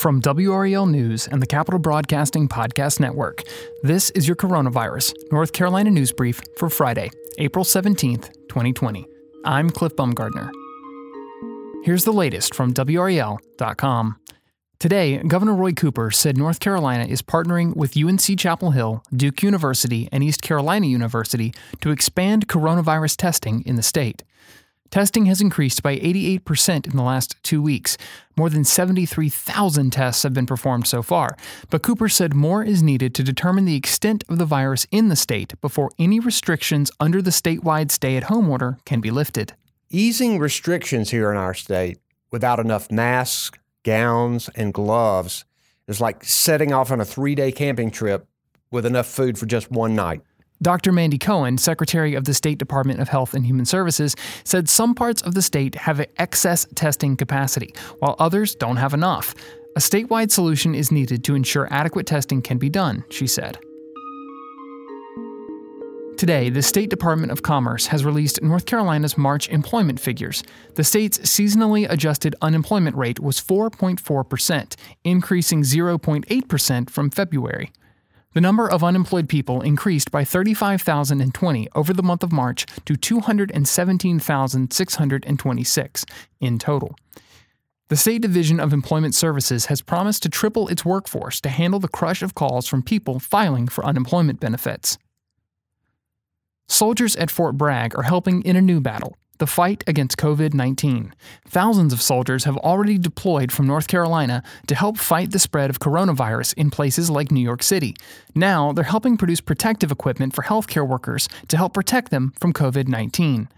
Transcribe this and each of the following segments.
From WRAL News and the Capital Broadcasting Podcast Network, this is your Coronavirus North Carolina News Brief for Friday, April 17th, 2020. I'm Cliff Baumgardner. Here's the latest from WRAL.com. Today, Governor Roy Cooper said North Carolina is partnering with UNC Chapel Hill, Duke University, and East Carolina University to expand coronavirus testing in the state. Testing has increased by 88% in the last two weeks. More than 73,000 tests have been performed so far, but Cooper said more is needed to determine the extent of the virus in the state before any restrictions under the statewide stay at home order can be lifted. Easing restrictions here in our state without enough masks, gowns, and gloves is like setting off on a three day camping trip with enough food for just one night. Dr. Mandy Cohen, Secretary of the State Department of Health and Human Services, said some parts of the state have excess testing capacity, while others don't have enough. A statewide solution is needed to ensure adequate testing can be done, she said. Today, the State Department of Commerce has released North Carolina's March employment figures. The state's seasonally adjusted unemployment rate was 4.4%, increasing 0.8% from February. The number of unemployed people increased by 35,020 over the month of March to 217,626 in total. The State Division of Employment Services has promised to triple its workforce to handle the crush of calls from people filing for unemployment benefits. Soldiers at Fort Bragg are helping in a new battle the fight against COVID 19. Thousands of soldiers have already deployed from North Carolina to help fight the spread of coronavirus in places like New York City. Now, they're helping produce protective equipment for healthcare workers to help protect them from COVID 19.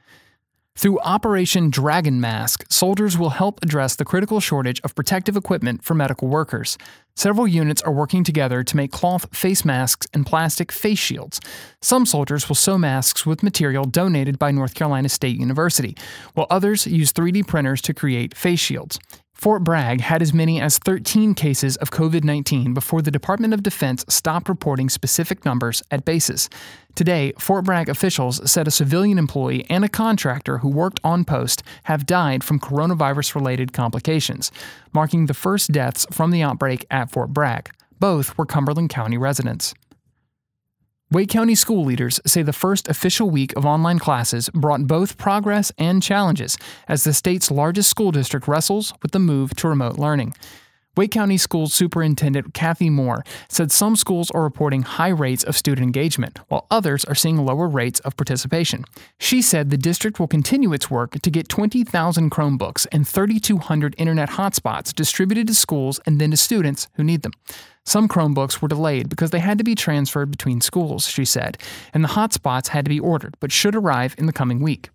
Through Operation Dragon Mask, soldiers will help address the critical shortage of protective equipment for medical workers. Several units are working together to make cloth face masks and plastic face shields. Some soldiers will sew masks with material donated by North Carolina State University, while others use 3D printers to create face shields. Fort Bragg had as many as 13 cases of COVID 19 before the Department of Defense stopped reporting specific numbers at bases. Today, Fort Bragg officials said a civilian employee and a contractor who worked on post have died from coronavirus related complications, marking the first deaths from the outbreak at Fort Bragg. Both were Cumberland County residents. Wake County school leaders say the first official week of online classes brought both progress and challenges as the state's largest school district wrestles with the move to remote learning. Wake County School Superintendent Cathy Moore said some schools are reporting high rates of student engagement, while others are seeing lower rates of participation. She said the district will continue its work to get 20,000 Chromebooks and 3,200 internet hotspots distributed to schools and then to students who need them. Some Chromebooks were delayed because they had to be transferred between schools, she said, and the hotspots had to be ordered, but should arrive in the coming week.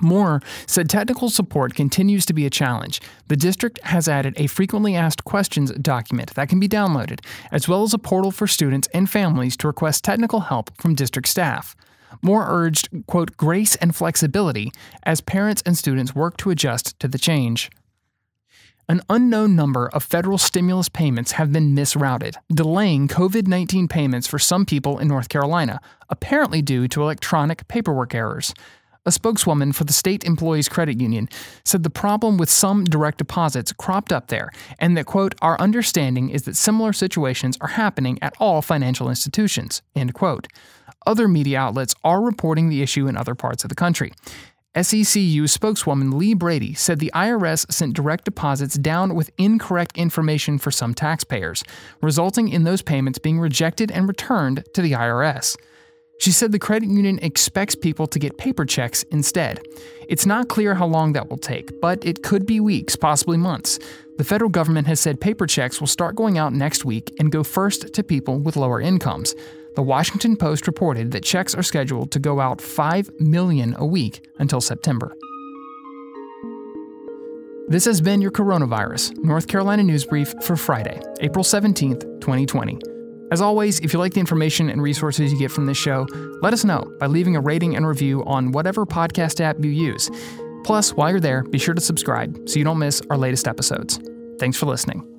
Moore said technical support continues to be a challenge. The district has added a frequently asked questions document that can be downloaded, as well as a portal for students and families to request technical help from district staff. Moore urged, quote, grace and flexibility as parents and students work to adjust to the change. An unknown number of federal stimulus payments have been misrouted, delaying COVID 19 payments for some people in North Carolina, apparently due to electronic paperwork errors. A spokeswoman for the State Employees Credit Union said the problem with some direct deposits cropped up there, and that, quote, our understanding is that similar situations are happening at all financial institutions, end quote. Other media outlets are reporting the issue in other parts of the country. SECU spokeswoman Lee Brady said the IRS sent direct deposits down with incorrect information for some taxpayers, resulting in those payments being rejected and returned to the IRS. She said the credit union expects people to get paper checks instead. It's not clear how long that will take, but it could be weeks, possibly months. The federal government has said paper checks will start going out next week and go first to people with lower incomes. The Washington Post reported that checks are scheduled to go out 5 million a week until September. This has been your Coronavirus North Carolina News Brief for Friday, April 17th, 2020. As always, if you like the information and resources you get from this show, let us know by leaving a rating and review on whatever podcast app you use. Plus, while you're there, be sure to subscribe so you don't miss our latest episodes. Thanks for listening.